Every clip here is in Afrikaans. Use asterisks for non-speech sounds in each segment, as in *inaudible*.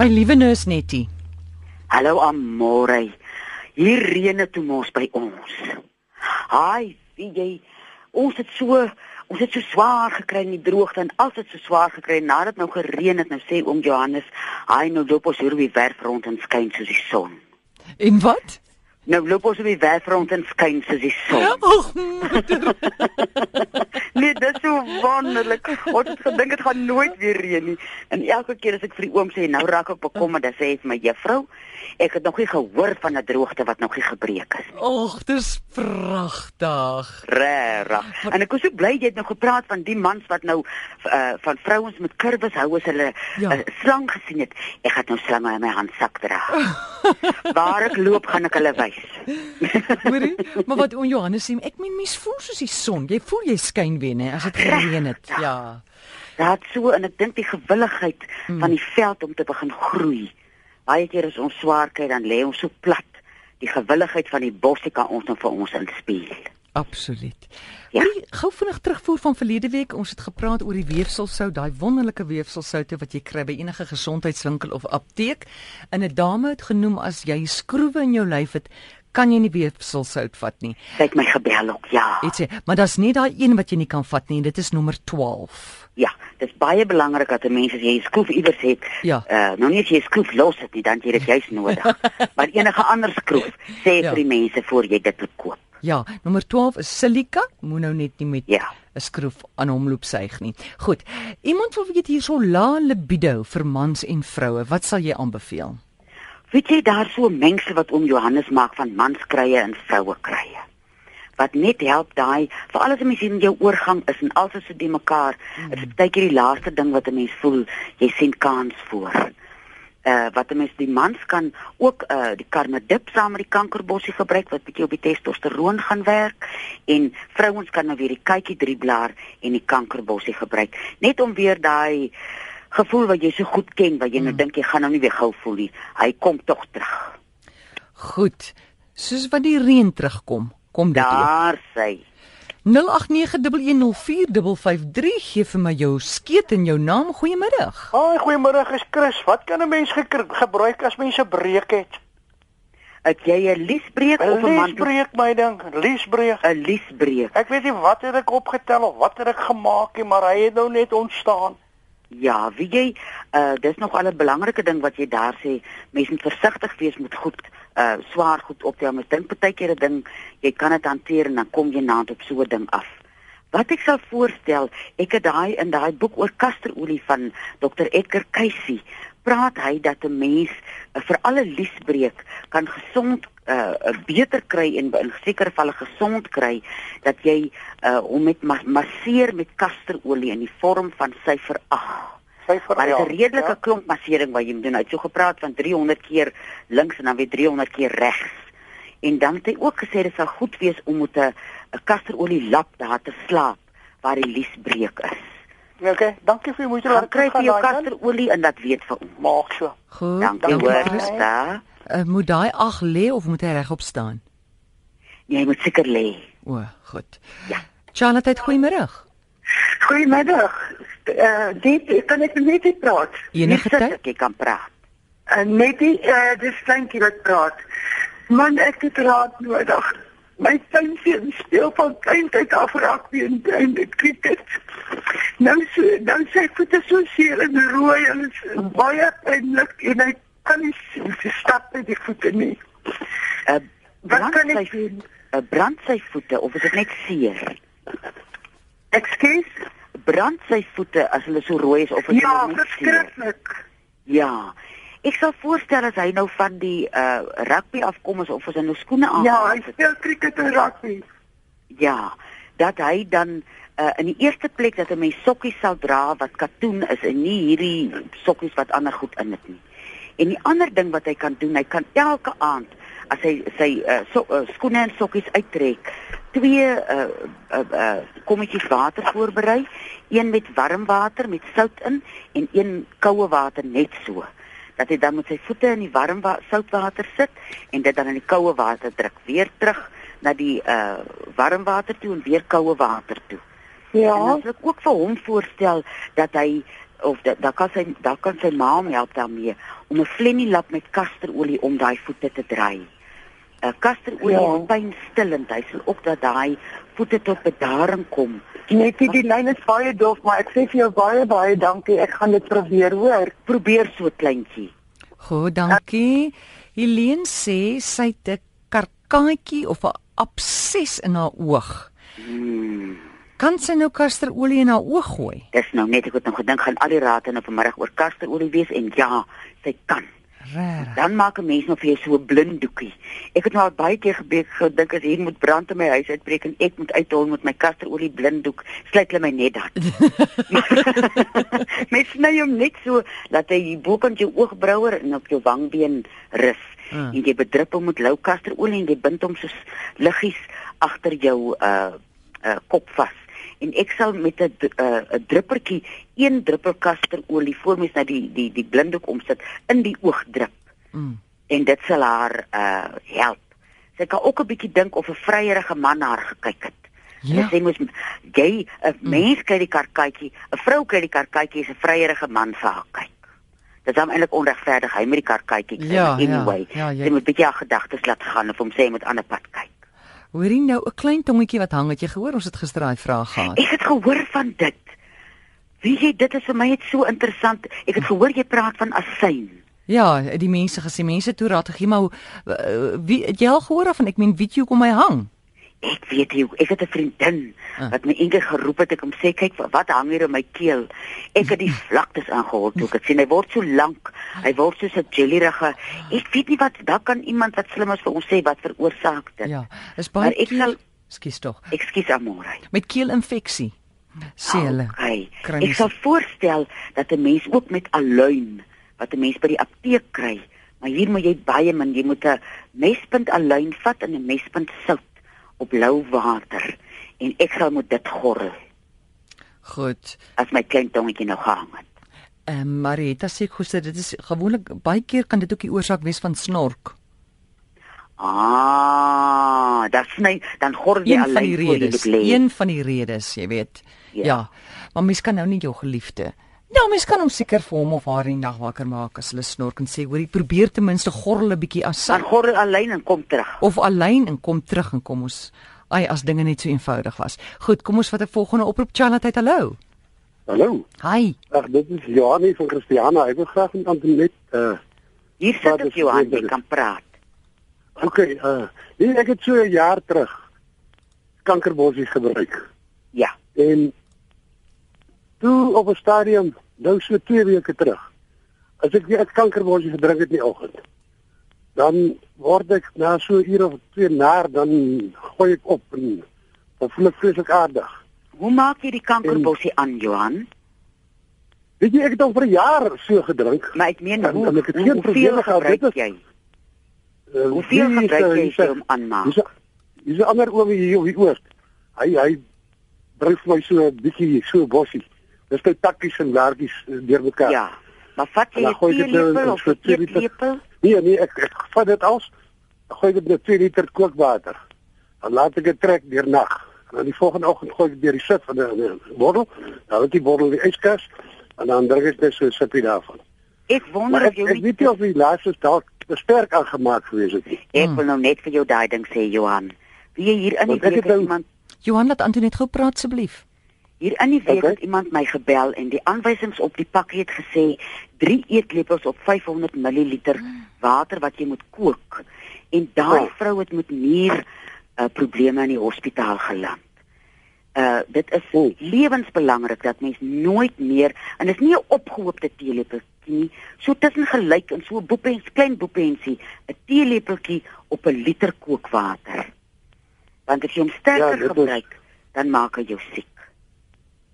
My liewe neus Nettie. Hallo Amore. Hier reën dit toe mos by ons. Haai, wie jy ons het so ons het so swaar gekry in die droogte en as dit so swaar gekry nadat nou gereën het nou sê oom Johannes, haai nou loop ons hier weer werf rond en skyn soos die son. En wat? Nou loop ons weer werf rond en skyn soos die son. *laughs* Ag, *laughs* nee, dit is so wonderlik. Ons het gedink dit gaan nooit weer reën nie. En elke keer as ek vir die oom sê nou raak ek bekommerd, dan sê hy vir my juffrou, ek het nog nie gehoor van 'n droogte wat nog nie gebreek is nie. ag, dis pragtig. Regtig. En ek was so bly jy het nou gepraat van die mans wat nou uh, van vrouens met kurwes hou as hulle 'n Ja. uh, slang gesien het. Ek gaan nou slange in my handsak dra. *laughs* Waar ek loop gaan ek hulle wys. *laughs* Hoorie? Maar wat oom Johannes sê, ek meen mens voel soos die son. Jy voel jy skyn weer, né, as dit gereën het. Ja. Dit so en ek dink die gewilligheid mm. van die veld om te begin groei. Baie keer as ons swaar kry dan lê ons so plat. Die gewilligheid van die bosse kan ons nou vir ons inspel. Absoluut. Ja. Hoorie, gou vinnig terugvoer van verlede week. Ons het gepraat oor die weefselsout, daai wonderlike weefselsoute wat jy kry by enige gesondheidswinkel of apteek. En 'n dame het genoem as jy skroewe in jou lyf het, kan jy nie weefselsout vat nie. Sy het my gebel ook. Ja. Dit sê, maar daar's nie daai een wat jy nie kan vat nie. Dit is nommer 12. Ja, dit is baie belangrik dat 'n mens as jy 'n skroef iewers het, Ja. uh nou nie as jy 'n skroef los het nie, dan jy dit juis nodig. *laughs* maar enige ander skroef, sê Ja. vir die mense voor jy dit koop. Ja, nommer 12 is silika. Moet nou net nie met Ja. 'n skroef aan hom loop suig nie. Goed. Iemand wil weet hierso lae libido vir mans en vroue. Wat sal jy aanbeveel? Weet jy daar so mense wat oom Johannes maak van manskrye en vroue krye. Wat net help daai, veral as 'n mens in jou oorgang is en alsoos dit die mekaar, mm. is baie keer die laaste ding wat 'n mens voel, jy sien kans voor. Uh wat 'n mens die mans kan ook uh die karnadip saam met die kankerbossie gebruik wat bietjie op die testosteroon gaan werk en vrouens kan nou weer die kykie drieblaar en die kankerbossie gebruik net om weer daai gevoel wat jy so goed ken wat jy nou dink jy gaan nou nie weer gou voel nie. Hy kom tog terug. Goed. Soos wat die reën terugkom, kom dit weer. Daar sy. 0891104553 gee vir my jou skeet en jou naam. Goeiemiddag. Haai, goeiemôre, is Chris. Wat kan 'n mens gebruik as mens 'n breek het? Het jy 'n liesbreek of 'n 'n man Liesbreek my ding, liesbreek. 'n liesbreek? Ek weet nie wat het ek opgetel of wat het ek gemaak nie, maar hy het nou net ontstaan. Ja, wie jy uh dis nog al 'n belangrike ding wat jy daar sê, mense moet versigtig wees met goed uh swaar goed optel. Mens dink baie keer 'n ding, jy kan dit hanteer en dan kom jy naand op so 'n ding af. Wat ek sal voorstel, ek het daai in daai boek oor kasterolie van Dr. Edgar Cayce, praat hy dat 'n mens uh, vir alle liesbreek kan gesond uh, uh beter kry en in sekere gevalle gesond kry dat jy uh hom met ma masseer met kasterolie in die vorm van syfer 8. Syfer Maar dit is 'n redelike ja. klomp massering wat jy moet doen. Hy het so gepraat van 300 keer links en dan weer 300 keer regs. En dan het hy ook gesê dit sal goed wees om met 'n 'n kasterolie lap daar te slaap waar die liesbreek is. Ja, Okay, dankie vir die moeite Dan kry jy jou in. kasterolie en dat weet vir ons. Maak so. Goed. Dankie hoor. Christa. Uh, moet daai ag lê of moet hy regop staan? Jy moet seker lê. O, goed. Ja. Charlotte, goeiemôre. Goedemiddag. Uh, dit kan ek net nie praat. Enige Net tyd? Jy kan praat. Uh, net die uh, dis kleintjie wat praat. Man, ek het raad nodig. My seun speel van kleintyd af rugby en en cricket. Nou so, nou sê ek voete so seer en rooi en dit baie pynlik en hy kan nie stap met die voete nie. Uh, Wat kan ek doen? Uh, brand sy voete of is dit net seer? Ekskuus? Brand sy voete as hulle so rooi is of is Ja, hulle net seer? verskriklik. Ja. Ek sal voorstel as hy nou van die uh rugby afkom is of as hy nou skoene aan Ja, hy speel cricket en rugby. ja, dat hy dan uh in die eerste plek dat 'n mens sokkies sal dra wat katoen is en nie hierdie sokkies wat ander goed in het nie. En die ander ding wat hy kan doen, hy kan elke aand as hy sy uh, so, uh skoene en sokkies uittrek, twee uh uh, uh kommetjies water voorberei, een met warm water met sout in en een koue water net so dat hy dan met sy voete in die warm wa soutwater sit en dit dan in die koue water druk weer terug na die uh warm water toe en weer koue water toe. En Ja. dan sal ek ook vir hom voorstel dat hy of da- daar kan sy daar kan sy ma hom help daarmee om 'n flennielap met kasterolie om daai voete te draai. 'n Kasterolie Ja. is pynstillend. Hy sal ook dat daai voete tot bedaring kom. Net die, die lyn is baie dof, maar ek sê vir jou baie baie dankie. Ek gaan dit probeer, hoor. Probeer so kleintjie. Goed, dankie. Helene sê sy het 'n karkaatjie of 'n abses in haar oog. Hmm. Kan sy nou kasterolie in haar oog gooi? Dis nou net ek het nou gedink gaan al die raad in 'n vanmiddag oor kasterolie wees en ja, sy kan. Regtig. Dan maak 'n mens nou vir jou so 'n blinddoekie. Ek het nou al baie keer gebeur gedink as hier moet brand in my huis uitbreek en ek moet uithol met my kasterolie blinddoek, sluit hulle my net dan. *laughs* *laughs* mens sny hom net so dat hy hier bokant jou oogbrouer en op jou wangbeen rus. Ah. En jy bedrup hom met lou kasterolie en jy bind hom soos liggies agter jou uh uh kop vas. En ek sal met 'n 'n druppertjie, een druppel kasterolie voor mens na die die die blinddoek omsit in die oog drup Mm. en dit sal haar uh help. Sy kan ook 'n bietjie dink of 'n vryerige man na haar gekyk het. Ja. Sy mos jy 'n mens kry die karkaatjie, 'n vrou kry die karkaatjie as 'n vryelige man vir haar kyk. Dit is hom eintlik onregverdig hy met die karkaatjie kry. Ja, maar anyway. ja, ja, jy- Sy moet bietjie haar gedagtes laat gaan of hom sê hy moet aan 'n pad kyk. Hoorie nou 'n klein tongetjie wat hang, het jy gehoor ons het gister daai vraag gehad. Ek het gehoor van dit. Wie jy dit is vir my net so interessant. Ek het gehoor jy praat van asyn. Ja, die mense gesê mense toe raad gegee, maar uh, wie het jy al gehoor en ek meen weet jy hoekom hy hang? Ek weet jy, ek het 'n vriendin Ah. wat my eendag geroep het ek hom sê kyk wat hang hier in my keel. Ek het die vlaktes aangehol toe ek dit sien hy word so lank. Hy word soos 'n jellyrige. Ek weet nie wat daar kan iemand wat slim is vir ons sê wat veroorsaak dit. Ja, is Maar baie ek sal- Skus tog. Ekskuus Amore. Met keelinfeksie. Sê hulle. Okay. Kry Ek sal voorstel dat 'n mens ook met aluin wat 'n mens by die apteek kry. Maar hier moet jy baie min, jy moet 'n mespunt aluin vat en 'n mespunt sout op lou water en ek sal moet dit gorrel Goed. as my klein tongetjie nou gehang het. Ehm um, Marietta sê gister dit is gewoonlik baie keer kan dit ook die oorsaak wees van snork. Ah, dan sny dan gorrel jy Een van aluin die redes. Een van die redes, jy weet. Ja. Ja. ja. Maar mens kan nou nie jou geliefde. Nou mens kan hom seker vir hom of haar in die nag wakker maak as hulle snork en sê hoorie probeer ten minste gorrel 'n bietjie asyn gorrel aluin en kom terug. of alleen en kom terug en kom ons ai as dinge net so eenvoudig was. Goed, kom ons vat 'n volgende oproep Charlotte. Hallo. Hallo. Hi. Ag dit is Johannie van Christiana. Ek wil graag met Antoinette uh Hier sit ek is Johan, dit? jy kan praat. okay, uh nee, ek het so 'n jaar terug kankerbossie gebruik. Ja. En toe op 'n stadium, nou so 2 weke terug. As ek weer 'n kankerbossie gedrink het in die oggend, dan word ek na so 'n uur of twee na dan gooi ek op en dan voel ek vreeslik aardig. Hoe maak jy die kankerbossie aan Johan? Weet jy, ek het al vir 'n jaar so gedrink. Maar ek meen Dan- hoe, dan ek het hoe geen hoeveel gebruik dit is- jy? Uh, Hoeveel is, gebruik jy uh, hom aanmaak? Dis 'n ander oom hier op die oos. Hy hy bring vir my so 'n bietjie so bossie. Dis nou takkies en werkies eh, deurmekaar. Ja. Maar vat jy nou teelepel in of liter- eetlepel? Nee nee, ek ek vat dit als gooi ek dit in 2 liter kookwater. Dan laat ek dit trek deur nag. En dan die volgende oggend gooi ek dit deur die sit van 'n bottel. Dan het die bottel in die yskas en dan drink ek net so 'n sippie daarvan. Ek wonder of ek, jy ek nie weet nie of die laaste dalk te sterk aangemaak gewees het nie. Ek wil nou net vir jou daai ding sê Johan. Wie hier in die Want ek week nou- iemand Johan laat Antoinette gou praat asseblief. Hier in die week Okay. het iemand my gebel en die aanwysings op die pakkie het gesê 3 eetlepels op 500 ml water wat jy moet kook. En daai Ja. vrou het met nier uh, probleme in die hospitaal geland. Uh dit is O. lewensbelangrik dat mens nooit meer en dis nie 'n opgehoopte teelepeltjie nie, so tussen gelyk en so 'n boepens klein boepensie, 'n teelepeltjie op 'n liter kookwater. Want as jy hom sterker Ja, dit is- gebruik, dan maak hy jou siek.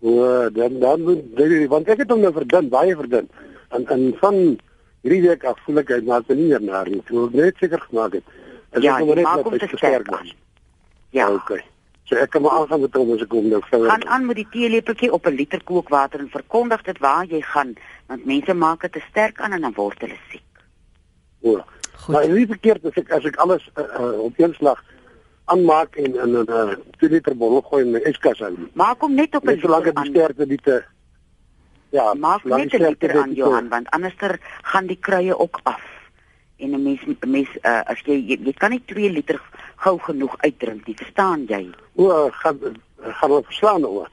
O, dan dan moet want ek het hom nou verdun, baie verdun. En en van hierdie week af voel ek hy maak nie meer naar nie. Ek net seker gemaak het. Is Ja, ek maar net maak te sterk aan. Ja. Okay. So ek kan maar aangaan met hom as ek hom nou verder. Gaan aan met die teelepeltjie op 'n liter kookwater en verkondig dit waar jy gaan, want mense maak dit te sterk aan en dan word hulle siek. O. Goed. Maar nie verkeerd as ek as ek alles uh, uh, op een slag aanmaak en in 'n uh, 2 liter bottel gooi in my yskas hou. Maak hom net op 'n solank dit die sterkte nie te Ja, Maak net die 'n liter aan Johan want anderster gaan die kruie ook af. En 'n mens mens uh, as jy, jy jy kan nie 2 liter gou genoeg uitdrink nie, verstaan jy? O, uh, gaan gaan ons verslaan wat?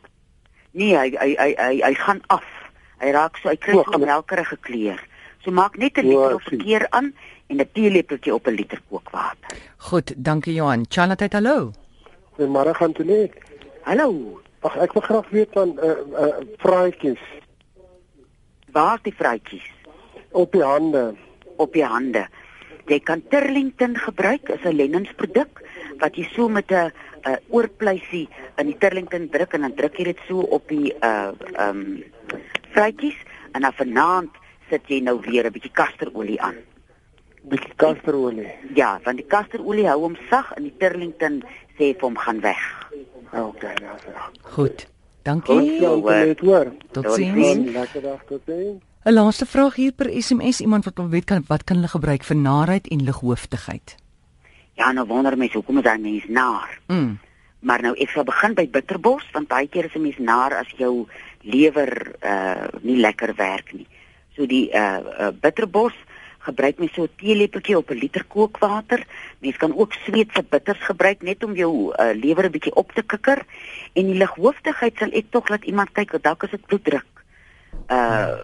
Nee, hy hy hy hy, hy gaan af. Hy raak so hy kry so hy- melkerige kleur. So maak net 'n liter 'n sien. keer aan en 'n teelepeltjie op 'n liter kookwater. Goed, dankie Johan. Charlotte, hallo. Goeiemôre gaan toe net. Hallo. Ag ek wil graag weet van uh uh vraatjies Waar die vrytjies? op die hande. op die hande. Jy kan Turlington gebruik as 'n leniensproduk wat jy so met 'n 'n oorpleisie in die Turlington druk en dan druk jy dit so op die uh ehm um, vrytjies en dan vanaand sit jy nou weer 'n bietjie kasterolie aan. Bietjie kasterolie. Ja, want die kasterolie hou hom sag en die Turlington sê vir hom gaan weg. Okay, ja, ja. Goed. Goed, Dankie. net hoor. Totsiens. Totsiens. Lekker dag tot sien. 'n Laaste vraag hier per SMS iemand wat wil weet kan wat kan hulle gebruik vir naarheid en lighooftigheid? Ja, nou wonder mense hoekom is daai mens naar? Mm. Maar nou ek sal begin by bitterbos want baie keer is 'n mens naar as jou lewer uh nie lekker werk nie. So die uh, uh bitterbos gebruik mens so 'n teelepeltjie op 'n liter kookwater. Mens kan ook sweetse bitters gebruik net om jou uh, lewer 'n bietjie op te kikker. En die lighooftigheid sal ek tog laat iemand kyk, dalk is dit bloeddruk. Uh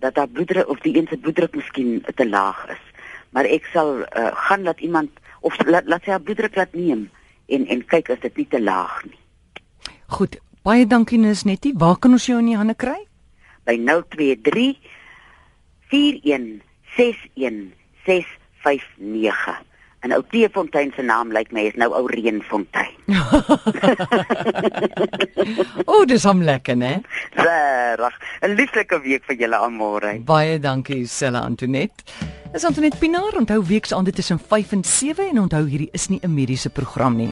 dat daar bloeddruk of die een se bloeddruk miskien te laag is. Maar ek sal uh, gaan laat iemand of laat laat sy haar bloeddruk laat neem en en kyk as dit nie te laag nie. Goed. Baie dankie Nisnetie. Waar kan ons jou in die hande kry? By 023 41 61 659. En ou Teefontein se naam lyk my is nou ou Reënfontein. *laughs* *laughs* O, oh, dis hom lekker, né? Regtig. 'n Lieflike week vir julle almal. Baie dankie Sella Antoinette. Dis Antoinette Pinaar. Onthou weeksaande tussen 5 en 7 en onthou hierdie is nie 'n mediese program nie.